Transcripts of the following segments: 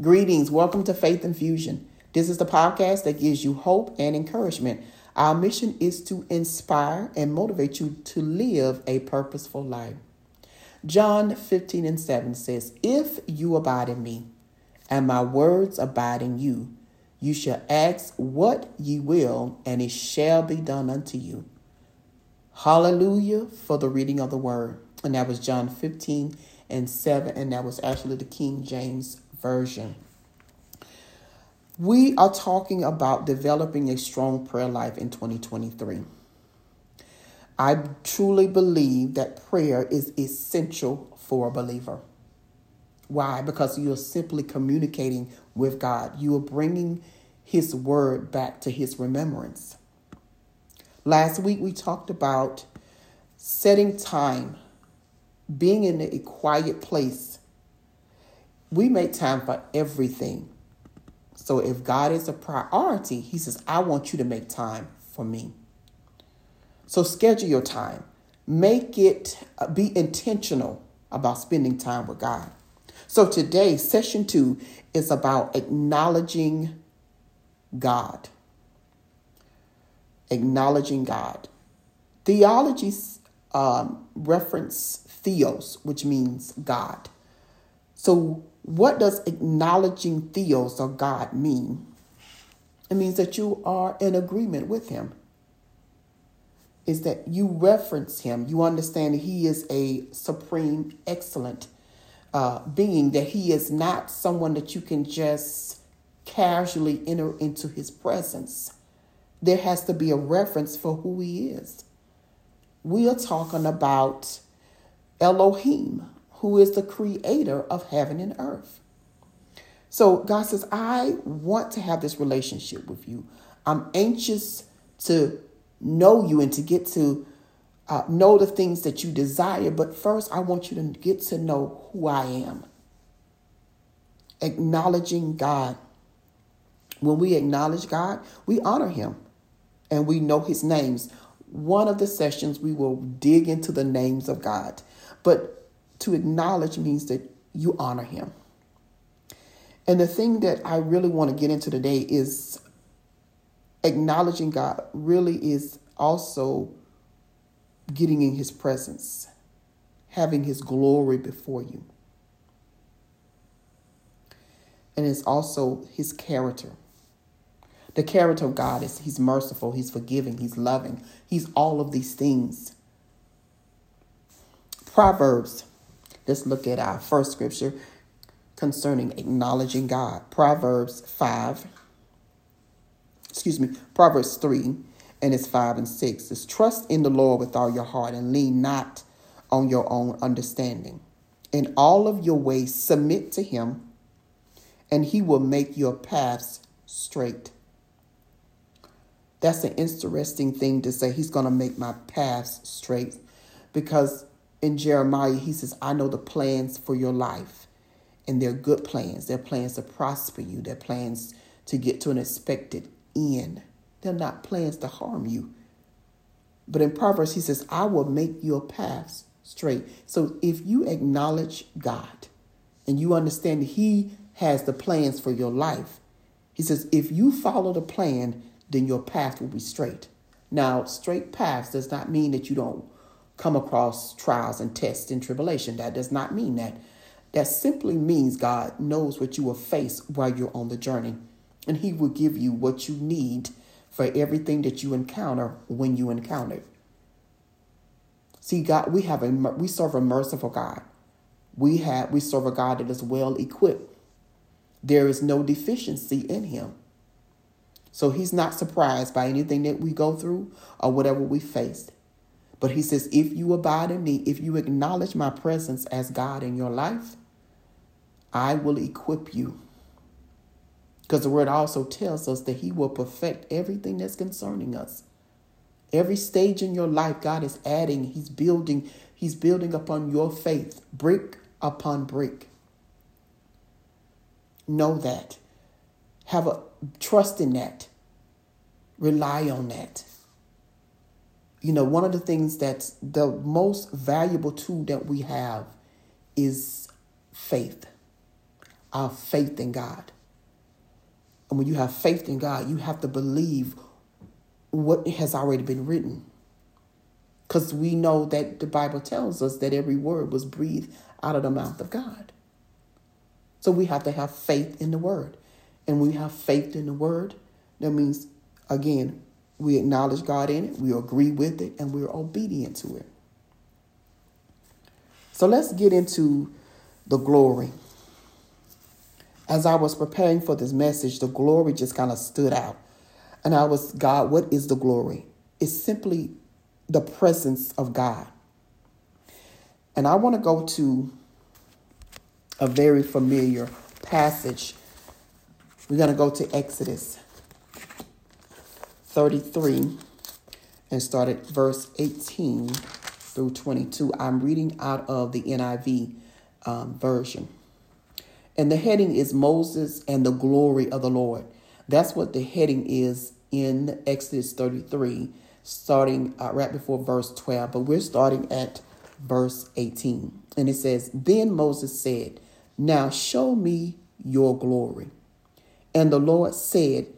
Greetings. Welcome to Faith Infusion. This is the podcast that gives you hope and encouragement. Our mission is to inspire and motivate you to live a purposeful life. John 15 and 7 says, If you abide in me, and my words abide in you, you shall ask what ye will, and it shall be done unto you. Hallelujah for the reading of the word. And that was John 15 and 7, and that was actually the King James Version. We are talking about developing a strong prayer life in 2023. I truly believe that prayer is essential for a believer. Why? Because you are simply communicating with God. You are bringing His word back to His remembrance. Last week we talked about setting time, being in a quiet place. We make time for everything. So if God is a priority, He says, I want you to make time for me. So schedule your time. Make it, uh, be intentional about spending time with God. So today, session two is about acknowledging God. Acknowledging God. Theologies um, reference theos, which means God. So what does acknowledging Theos or God mean? It means that you are in agreement with Him. Is that you reference Him, you understand He is a supreme, excellent uh, being, that He is not someone that you can just casually enter into His presence. There has to be a reference for who He is. We are talking about Elohim, who is the creator of heaven and earth. So God says, I want to have this relationship with you. I'm anxious to know you and to get to uh, know the things that you desire. But first, I want you to get to know who I am. Acknowledging God. When we acknowledge God, we honor Him and we know His names. One of the sessions, we will dig into the names of God. But to acknowledge means that you honor him. And the thing that I really want to get into today is acknowledging God really is also getting in his presence, having his glory before you. And it's also his character. The character of God is he's merciful, he's forgiving, he's loving, he's all of these things. Proverbs Let's look at our first scripture concerning acknowledging God. Proverbs 5, excuse me, Proverbs 3, and it's 5 and 6. Is trust in the Lord with all your heart and lean not on your own understanding. In all of your ways, submit to him, and he will make your paths straight. That's an interesting thing to say. He's going to make my paths straight because in Jeremiah, he says, I know the plans for your life. And they're good plans. They're plans to prosper you. They're plans to get to an expected end. They're not plans to harm you. But in Proverbs, he says, I will make your paths straight. So if you acknowledge God and you understand he has the plans for your life, he says, if you follow the plan, then your path will be straight. Now, straight paths does not mean that you don't come across trials and tests and tribulation. That does not mean that. That simply means God knows what you will face while you're on the journey, and He will give you what you need for everything that you encounter when you encounter it. See, God, we have a we serve a merciful God. We have we serve a God that is well equipped. There is no deficiency in Him. So He's not surprised by anything that we go through or whatever we face. But he says, if you abide in me, if you acknowledge my presence as God in your life, I will equip you. Because the word also tells us that he will perfect everything that's concerning us. Every stage in your life, God is adding, He's building, He's building upon your faith, brick upon brick. Know that. Have a trust in that. Rely on that you know, one of the things that's the most valuable tool that we have is faith. our faith in God. And when you have faith in God, you have to believe what has already been written. Because we know that the Bible tells us that every word was breathed out of the mouth of God. So we have to have faith in the word. And when we have faith in the word, that means, again, we acknowledge God in it, we agree with it, and we're obedient to it. So let's get into the glory. As I was preparing for this message, the glory just kind of stood out. And I was, God, what is the glory? It's simply the presence of God. And I want to go to a very familiar passage. We're going to go to Exodus 33 and start at verse 18 through 22. I'm reading out of the NIV um, version. And the heading is Moses and the glory of the Lord. That's what the heading is in Exodus 33, starting uh, right before verse 12. But we're starting at verse 18. And it says, Then Moses said, Now show me your glory. And the Lord said,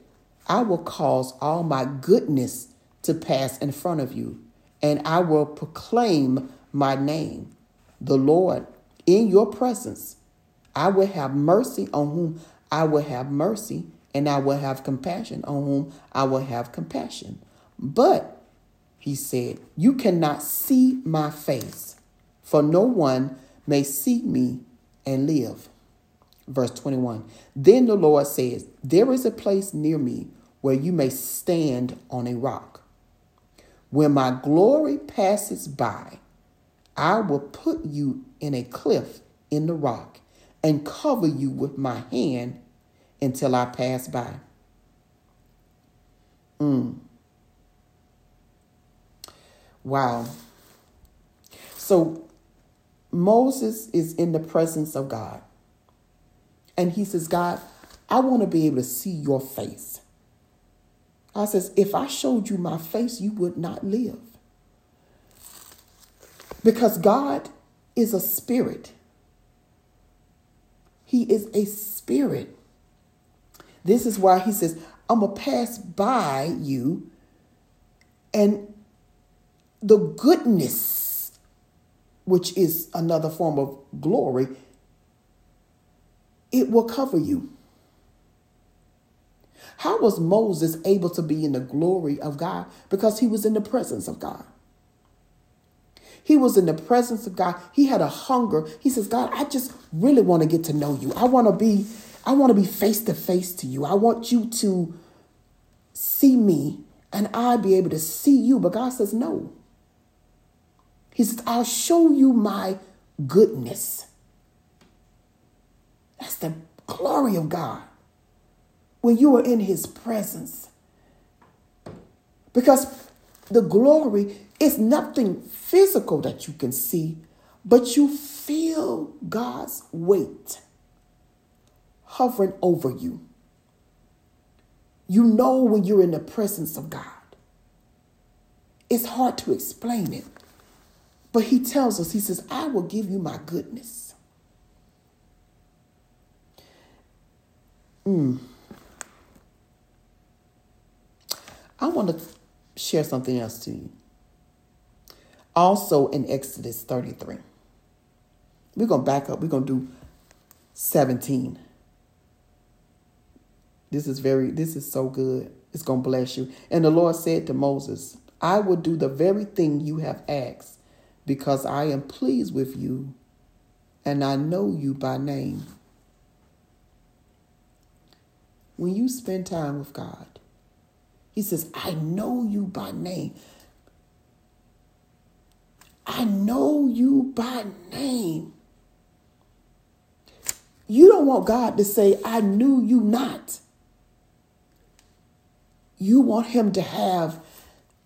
I will cause all my goodness to pass in front of you, and I will proclaim my name, the Lord, in your presence. I will have mercy on whom I will have mercy, and I will have compassion on whom I will have compassion. But, he said, you cannot see my face, for no one may see me and live. Verse 21 Then the Lord says, There is a place near me where you may stand on a rock. When my glory passes by, I will put you in a cliff in the rock and cover you with my hand until I pass by. Mm. Wow. So Moses is in the presence of God. And he says, God, I want to be able to see your face. I says, if I showed you my face, you would not live. Because God is a spirit. He is a spirit. This is why he says, I'm going to pass by you and the goodness, which is another form of glory, it will cover you. How was Moses able to be in the glory of God? Because he was in the presence of God. He was in the presence of God. He had a hunger. He says, God, I just really want to get to know you. I want to be, I want to be face to face to you. I want you to see me and I be able to see you. But God says, no. He says, I'll show you my goodness. That's the glory of God when you are in his presence. Because the glory is nothing physical that you can see, but you feel God's weight hovering over you. You know when you're in the presence of God. It's hard to explain it. But he tells us, he says, I will give you my goodness. Mm. I want to share something else to you. Also in Exodus 33. We're going to back up. We're going to do 17. This is very, this is so good. It's going to bless you. And the Lord said to Moses, I will do the very thing you have asked because I am pleased with you and I know you by name. When you spend time with God, he says, I know you by name. I know you by name. You don't want God to say, I knew you not. You want him to have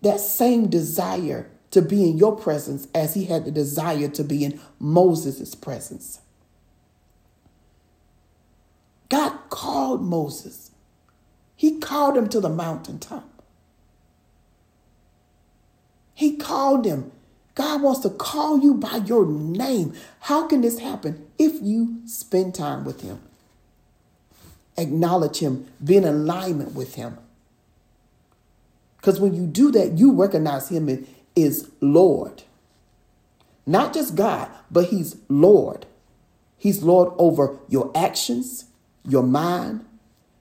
that same desire to be in your presence as he had the desire to be in Moses' presence. God called Moses. He called him to the mountaintop. He called him. God wants to call you by your name. How can this happen? If you spend time with him. acknowledge Him, be in alignment with Him. Because when you do that, you recognize Him is Lord. Not just God, but He's Lord. He's Lord over your actions, your mind.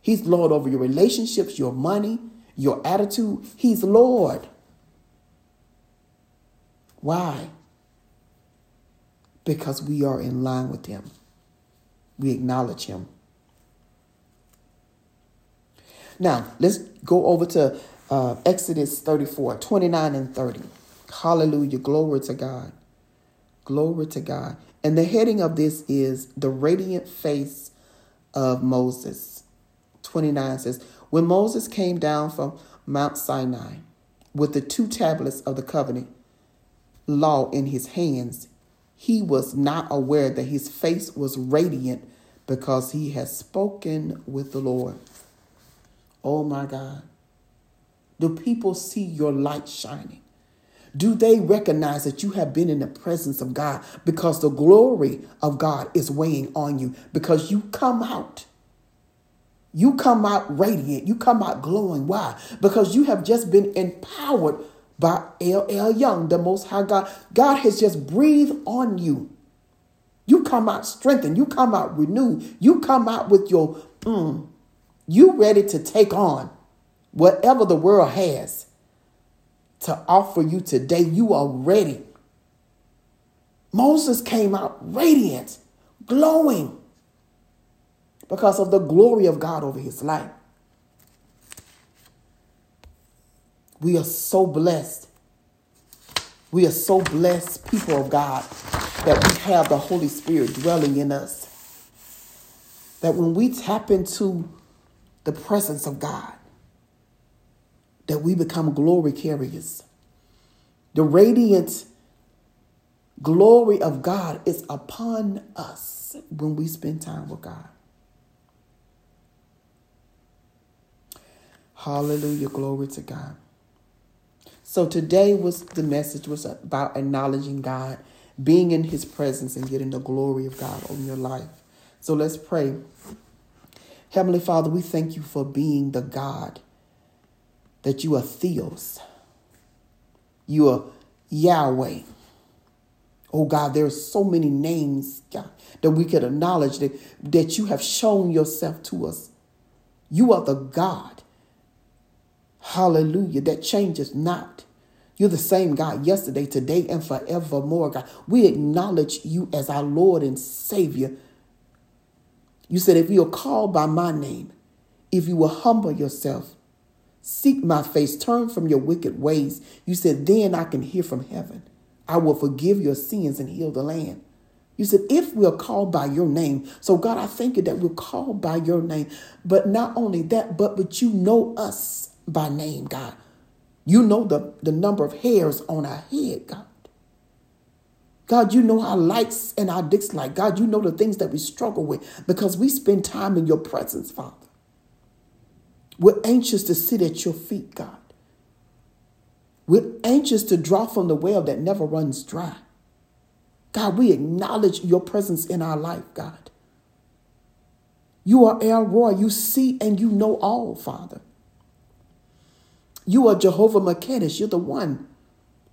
He's Lord over your relationships, your money, your attitude. He's Lord. Why? Because we are in line with Him. We acknowledge Him. Now, let's go over to uh, Exodus 34 29 and 30. Hallelujah. Glory to God. Glory to God. And the heading of this is the radiant face of Moses. 29 says, When Moses came down from Mount Sinai with the two tablets of the covenant law in his hands, he was not aware that his face was radiant because he had spoken with the Lord. Oh my God. Do people see your light shining? Do they recognize that you have been in the presence of God because the glory of God is weighing on you because you come out you come out radiant. You come out glowing. Why? Because you have just been empowered by El Elyon, the Most High God. God has just breathed on you. You come out strengthened. You come out renewed. You come out with your, mm, you ready to take on whatever the world has to offer you today. You are ready. Moses came out radiant, glowing because of the glory of God over his life. We are so blessed. We are so blessed, people of God, that we have the Holy Spirit dwelling in us. That when we tap into the presence of God, that we become glory carriers. The radiant glory of God is upon us when we spend time with God. Hallelujah. Glory to God. So today was the message was about acknowledging God, being in his presence and getting the glory of God on your life. So let's pray. Heavenly Father, we thank you for being the God that you are Theos. You are Yahweh. Oh God, there are so many names, God, that we could acknowledge that, that you have shown yourself to us. You are the God Hallelujah. That changes not. You're the same God yesterday, today, and forevermore, God. We acknowledge you as our Lord and Savior. You said, if you're called by my name, if you will humble yourself, seek my face, turn from your wicked ways, you said, then I can hear from heaven. I will forgive your sins and heal the land. You said, if we're called by your name. So, God, I thank you that we're called by your name. But not only that, but, but you know us by name, God. You know the, the number of hairs on our head, God. God, you know our likes and our dislikes. God, you know the things that we struggle with because we spend time in your presence, Father. We're anxious to sit at your feet, God. We're anxious to draw from the well that never runs dry. God, we acknowledge your presence in our life, God. You are El Roi. You see and you know all, Father. You are Jehovah Mekaddesh. You're the one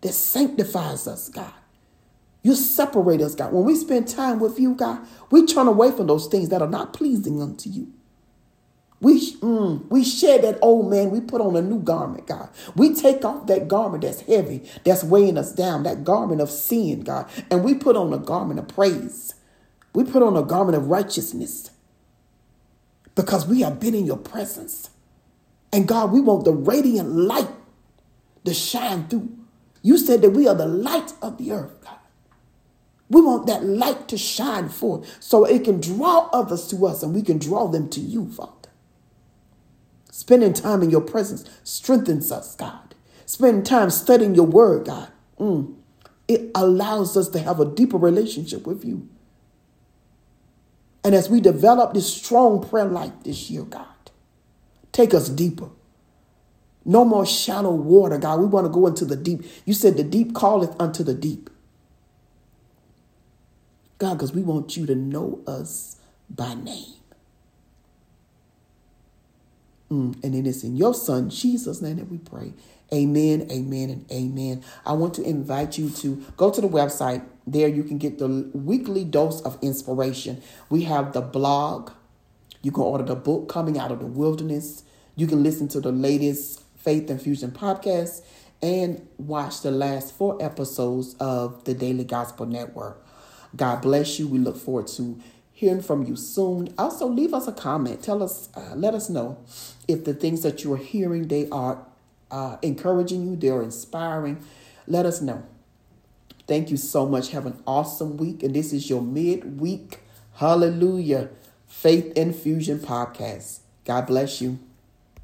that sanctifies us, God. You separate us, God. When we spend time with you, God, we turn away from those things that are not pleasing unto you. We, mm, we shed that old man. We put on a new garment, God. We take off that garment that's heavy, that's weighing us down, that garment of sin, God. And we put on a garment of praise. We put on a garment of righteousness because we have been in your presence. And God, we want the radiant light to shine through. You said that we are the light of the earth, God. We want that light to shine forth so it can draw others to us and we can draw them to you, Father. Spending time in your presence strengthens us, God. Spending time studying your word, God. Mm. It allows us to have a deeper relationship with you. And as we develop this strong prayer life this year, God, Take us deeper. No more shallow water, God. We want to go into the deep. You said the deep calleth unto the deep. God, because we want you to know us by name. Mm, and it is in your son, Jesus' name that we pray. Amen, amen, and amen. I want to invite you to go to the website. There you can get the weekly dose of inspiration. We have the blog. You can order the book Coming Out of the Wilderness. You can listen to the latest Faith Infusion podcast and watch the last four episodes of the Daily Gospel Network. God bless you. We look forward to hearing from you soon. Also, leave us a comment. Tell us, uh, let us know if the things that you are hearing they are uh, encouraging you, they're inspiring. Let us know. Thank you so much. Have an awesome week, and this is your midweek Hallelujah Faith Infusion podcast. God bless you.